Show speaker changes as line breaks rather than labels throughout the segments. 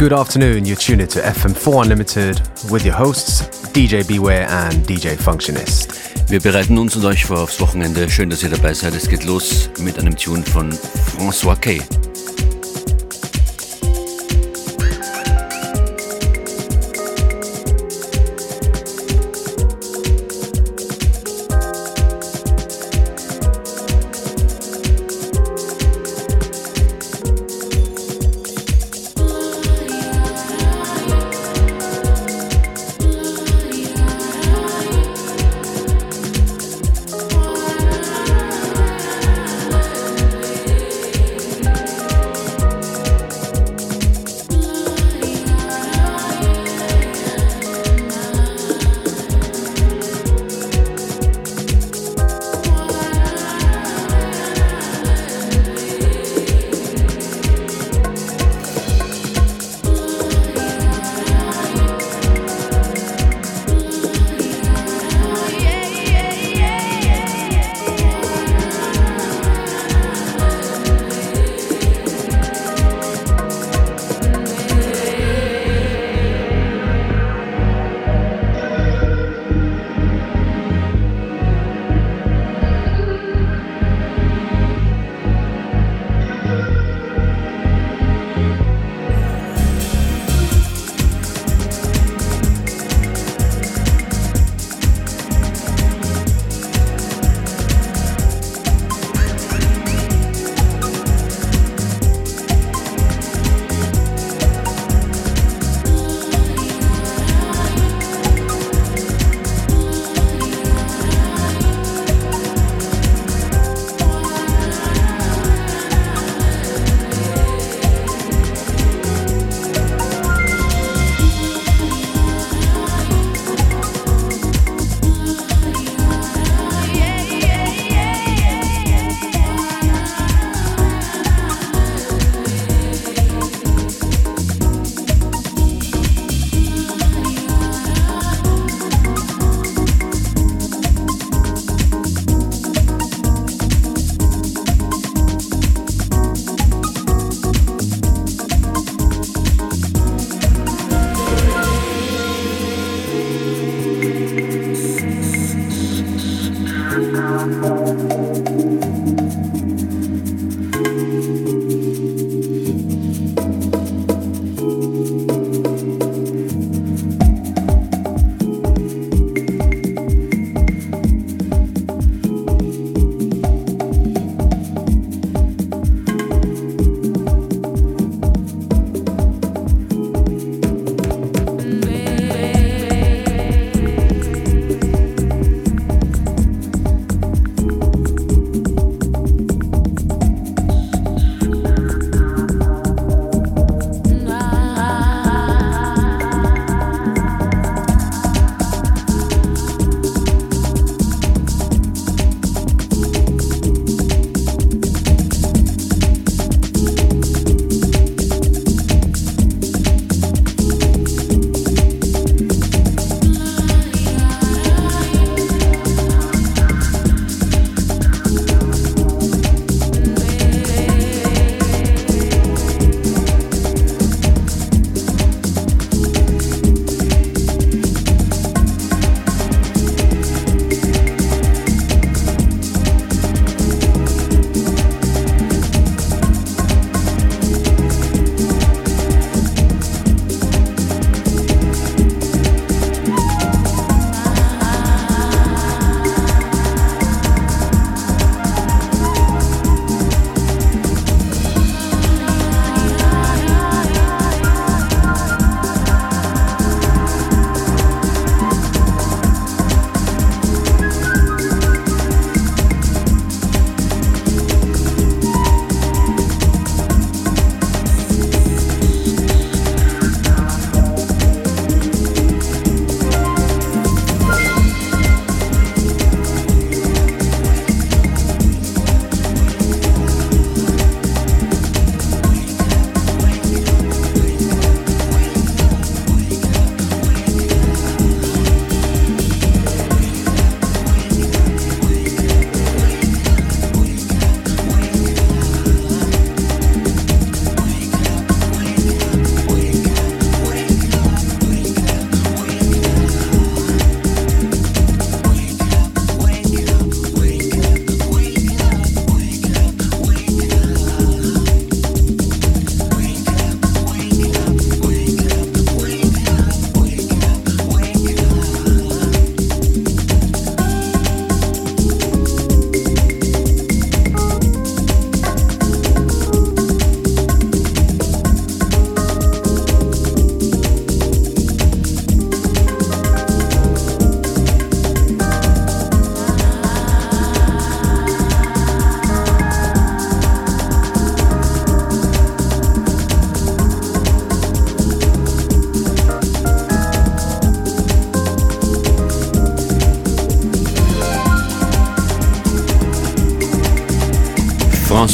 Good afternoon, you're tuned to FM4 Unlimited with your hosts DJ Beware and DJ Functionist.
Wir bereiten uns und euch vor aufs Wochenende. Schön, dass ihr dabei seid. Es geht los mit einem Tune von François Kay.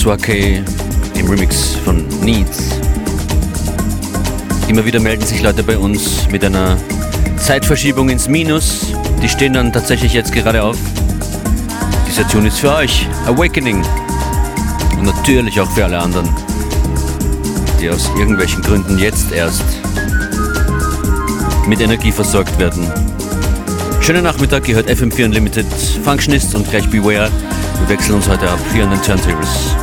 Swake im Remix von Needs. Immer wieder melden sich Leute bei uns mit einer Zeitverschiebung ins Minus. Die stehen dann tatsächlich jetzt gerade auf. Dieser Tune ist für euch. Awakening. Und natürlich auch für alle anderen, die aus irgendwelchen Gründen jetzt erst mit Energie versorgt werden. Schönen Nachmittag, ihr hört FM4 Unlimited Functionist und gleich Beware. Wir wechseln uns heute ab hier an den Turntables.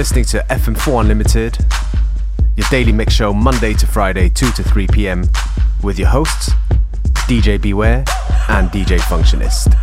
Listening to FM4 Unlimited, your daily mix show Monday to Friday, 2 to 3 p.m., with your hosts, DJ Beware and DJ Functionist.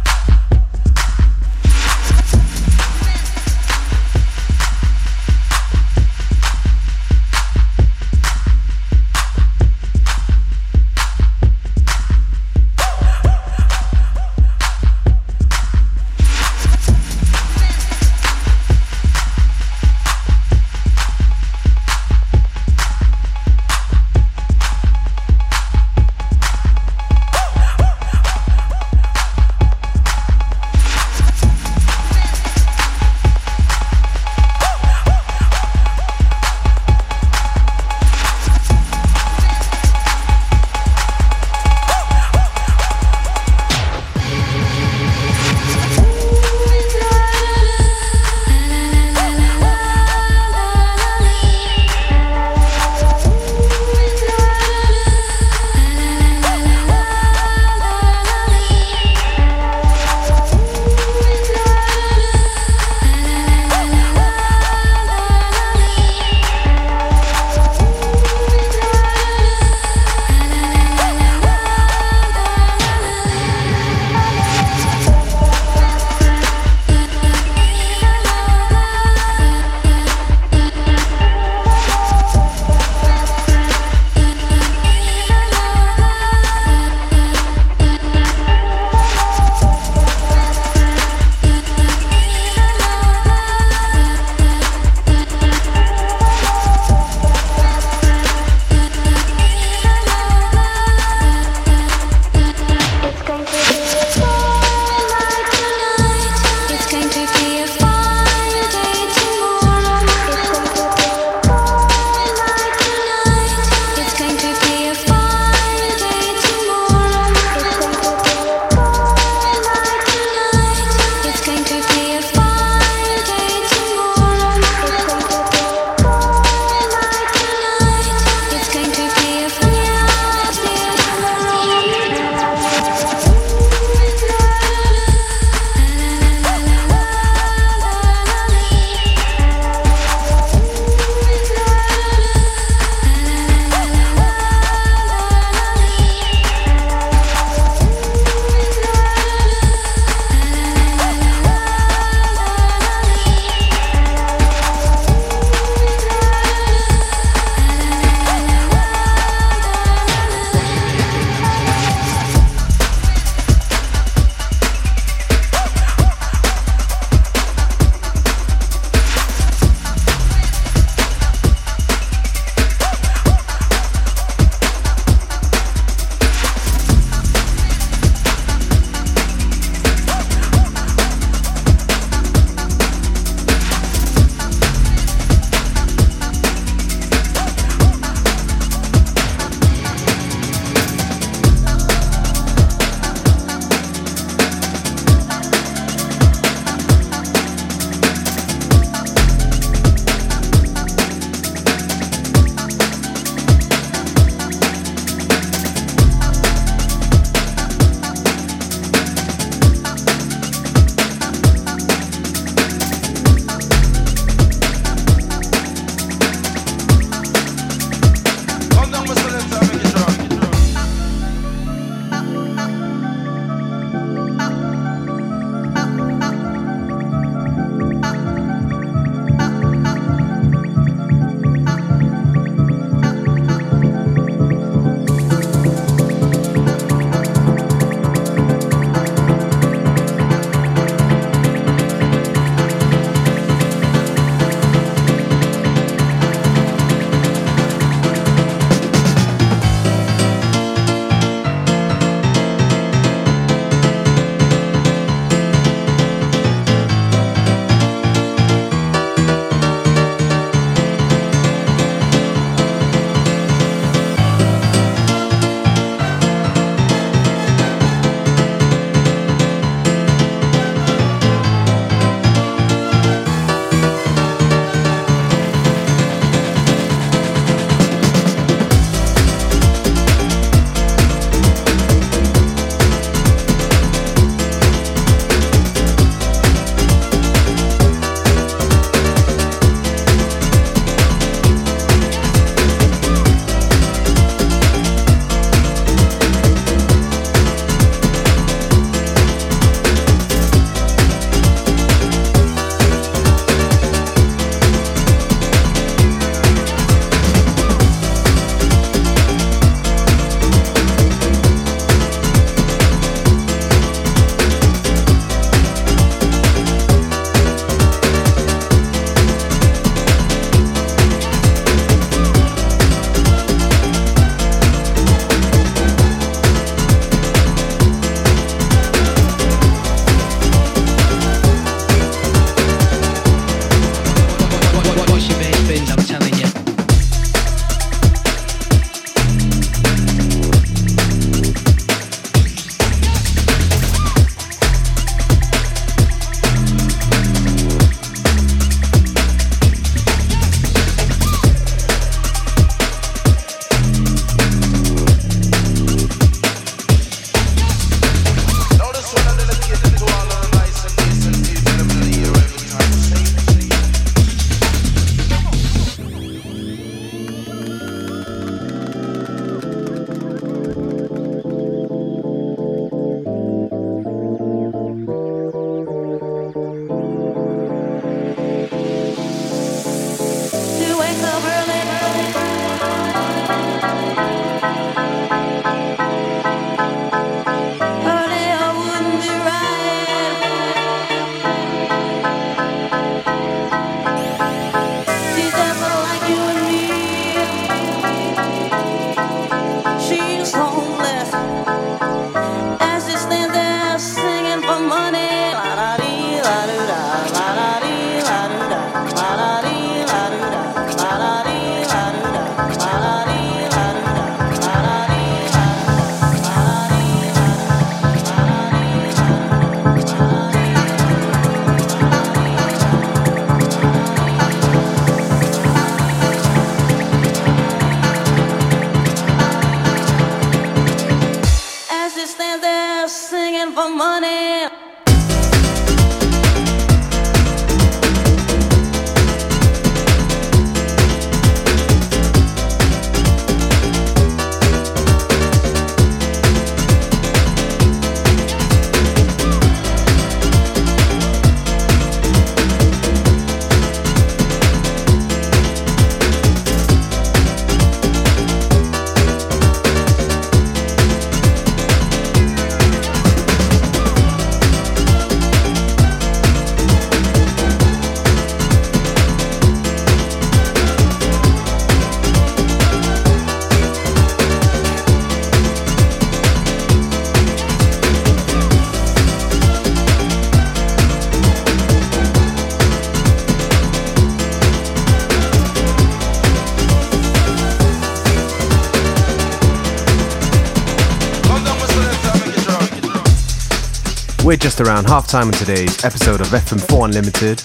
We're just around half time on today's episode of FM4 Unlimited.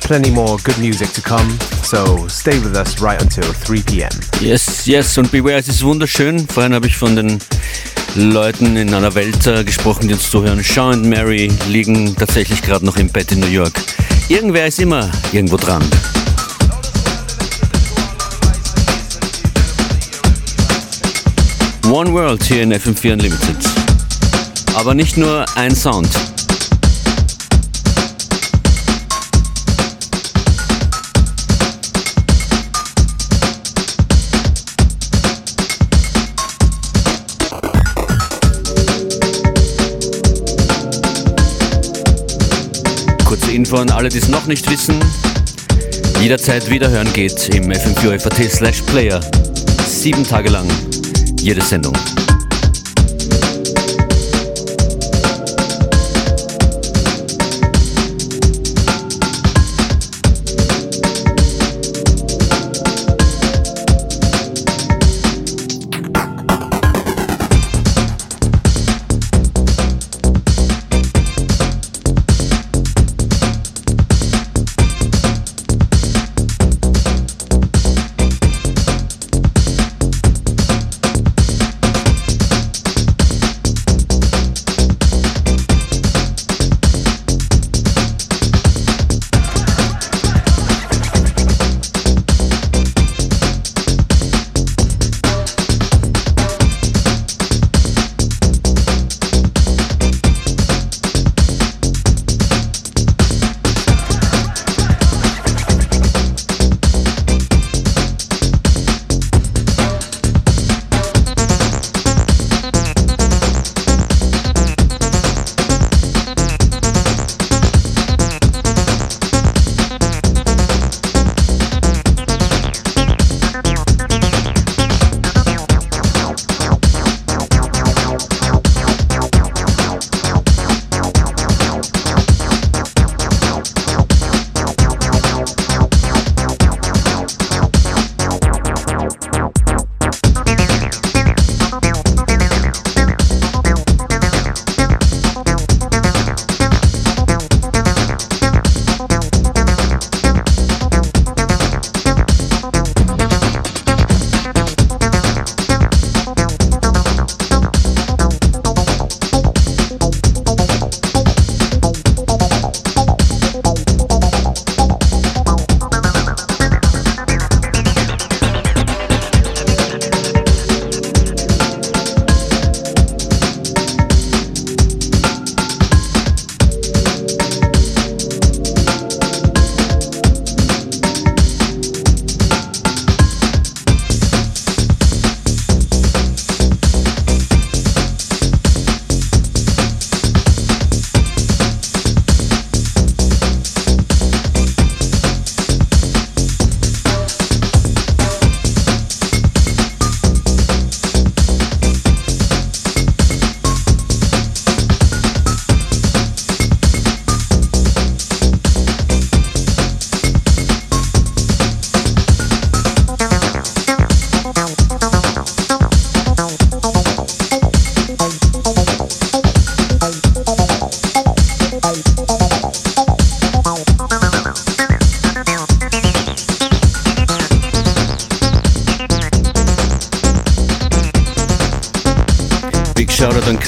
Plenty more good music to come, so stay with us right until 3 p.m.
Yes, yes, und Beware, es ist wunderschön. Vorhin habe ich von den Leuten in aller Welt äh, gesprochen, die uns zuhören. Sean und Mary liegen tatsächlich gerade noch im Bett in New York. Irgendwer ist immer irgendwo dran. One World hier in FM4 Unlimited. Aber nicht nur ein Sound. Kurze Info an alle, die es noch nicht wissen. Jederzeit wiederhören geht im FM4 slash Player. Sieben Tage lang jede Sendung.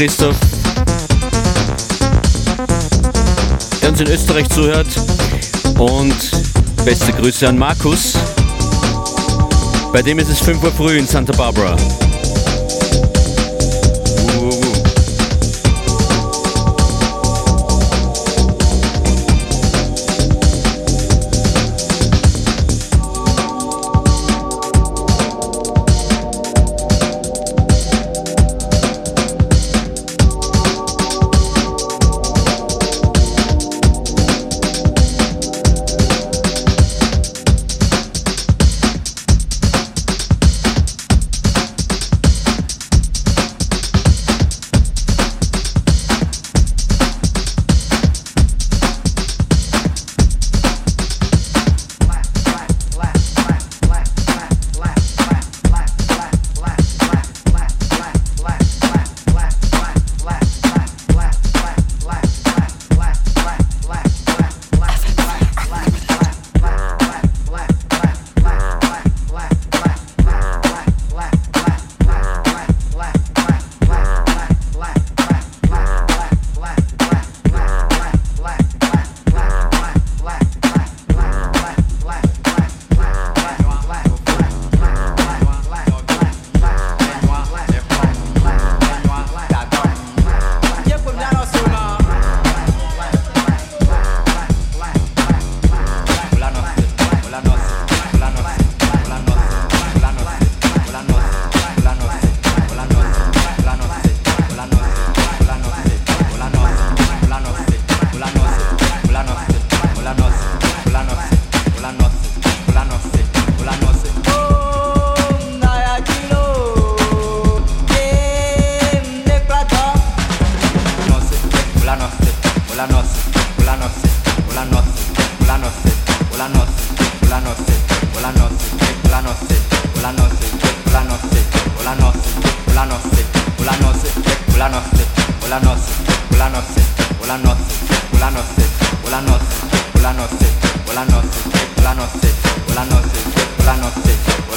Christoph, der uns in Österreich zuhört. Und beste Grüße an Markus. Bei dem ist es 5 Uhr früh in Santa Barbara.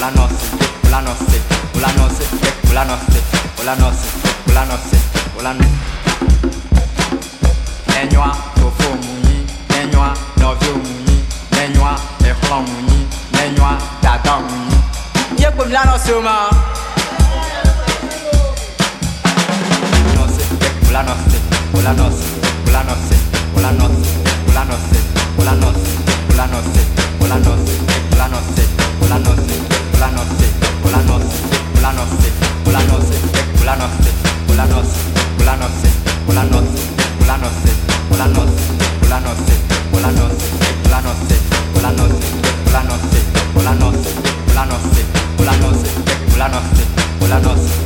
la noce, o la noce, o la noce, o la noce, o la noce, o la noce, o la noce.
Nenyoa, tofo muni, nenyoa, novio muni, nenyoa, ehwa muni, nenyoa, dada muni.
Yekum la noce ma. Noce, o la noce, o la noce, o la noce, o la noce, o la noce, o la noce, o la noce, o la noce, o la noce, o la noce. Hola, no sé.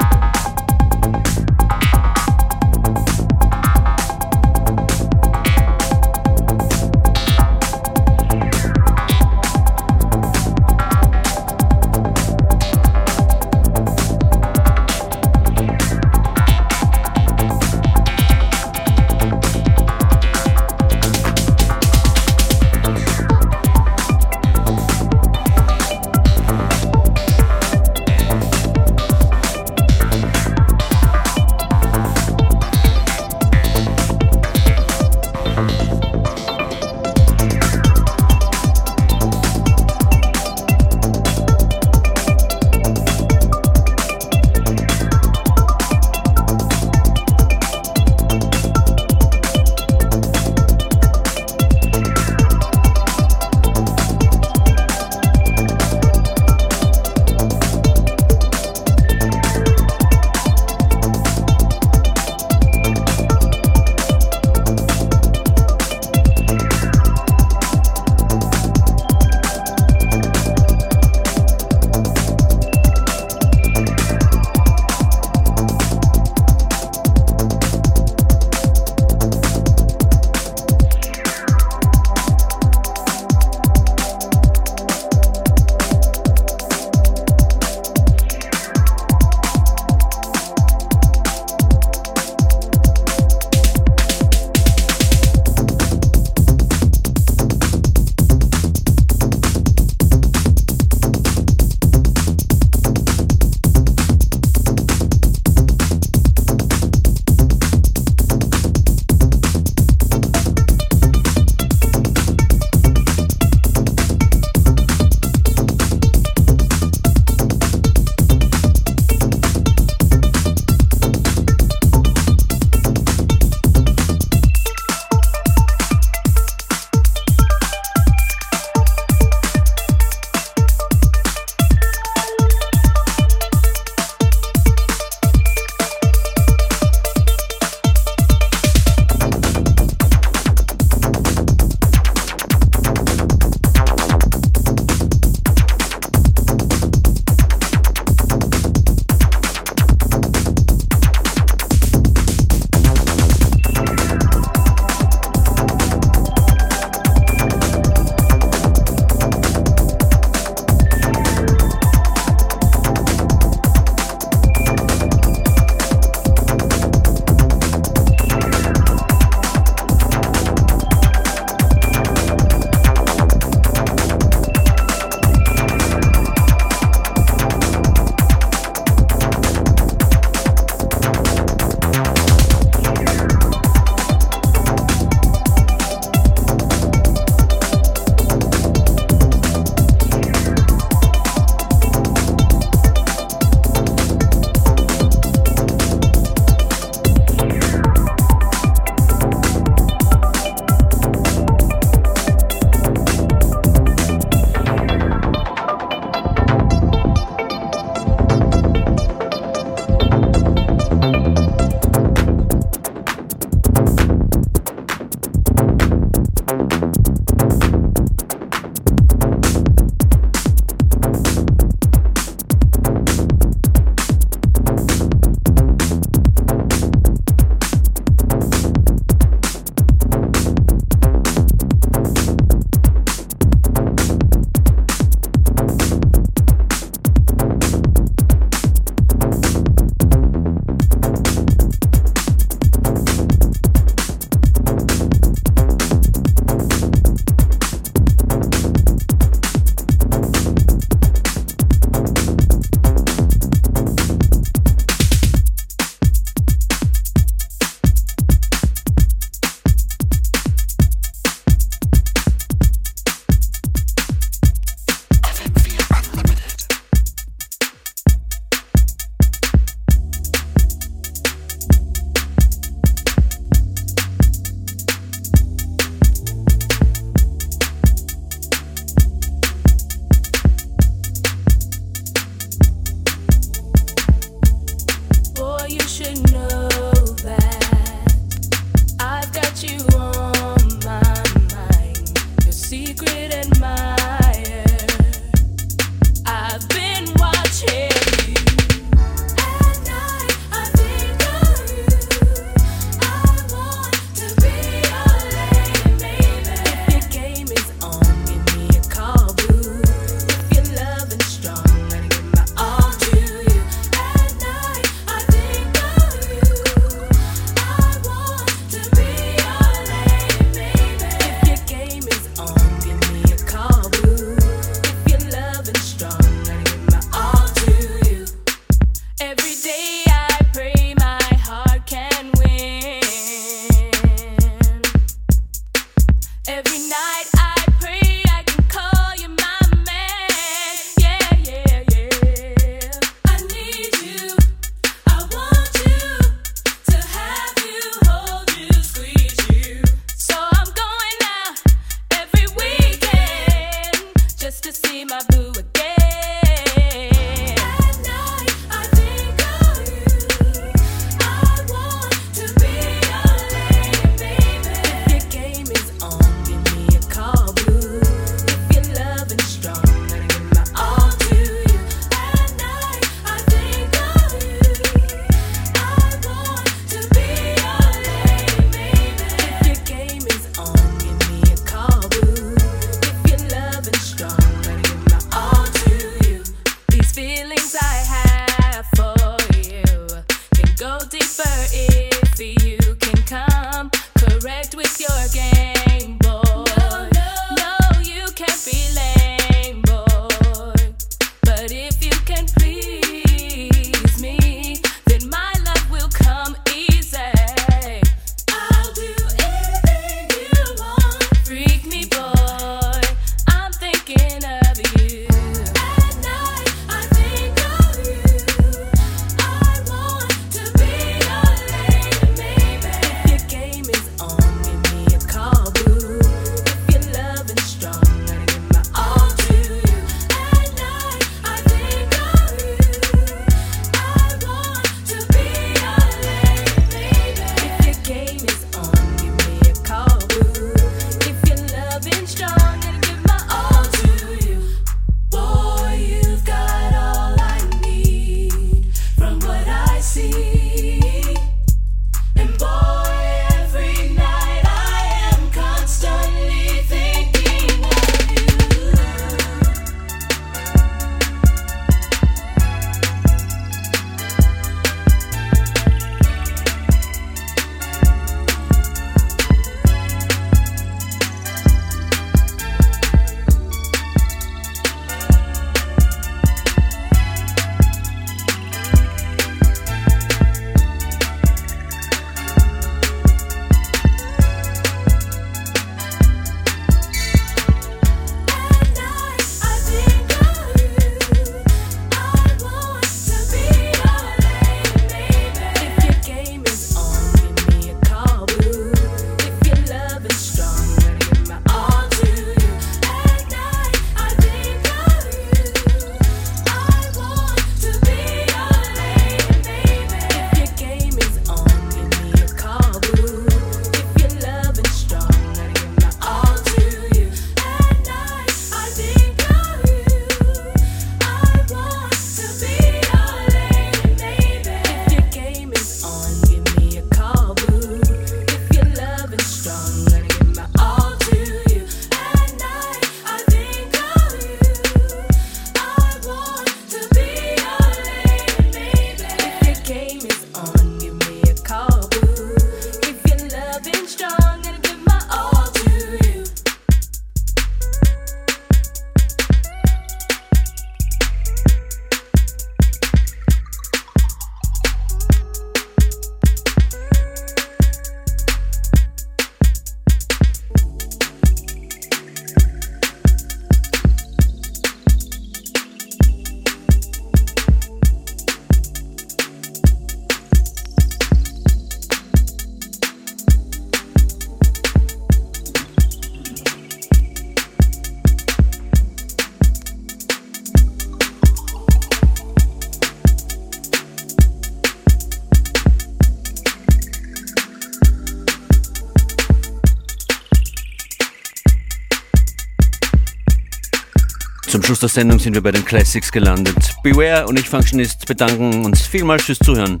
Zum Schluss der Sendung sind wir bei den Classics gelandet. Beware und ich Functionist bedanken uns vielmals fürs Zuhören.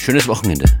Schönes Wochenende.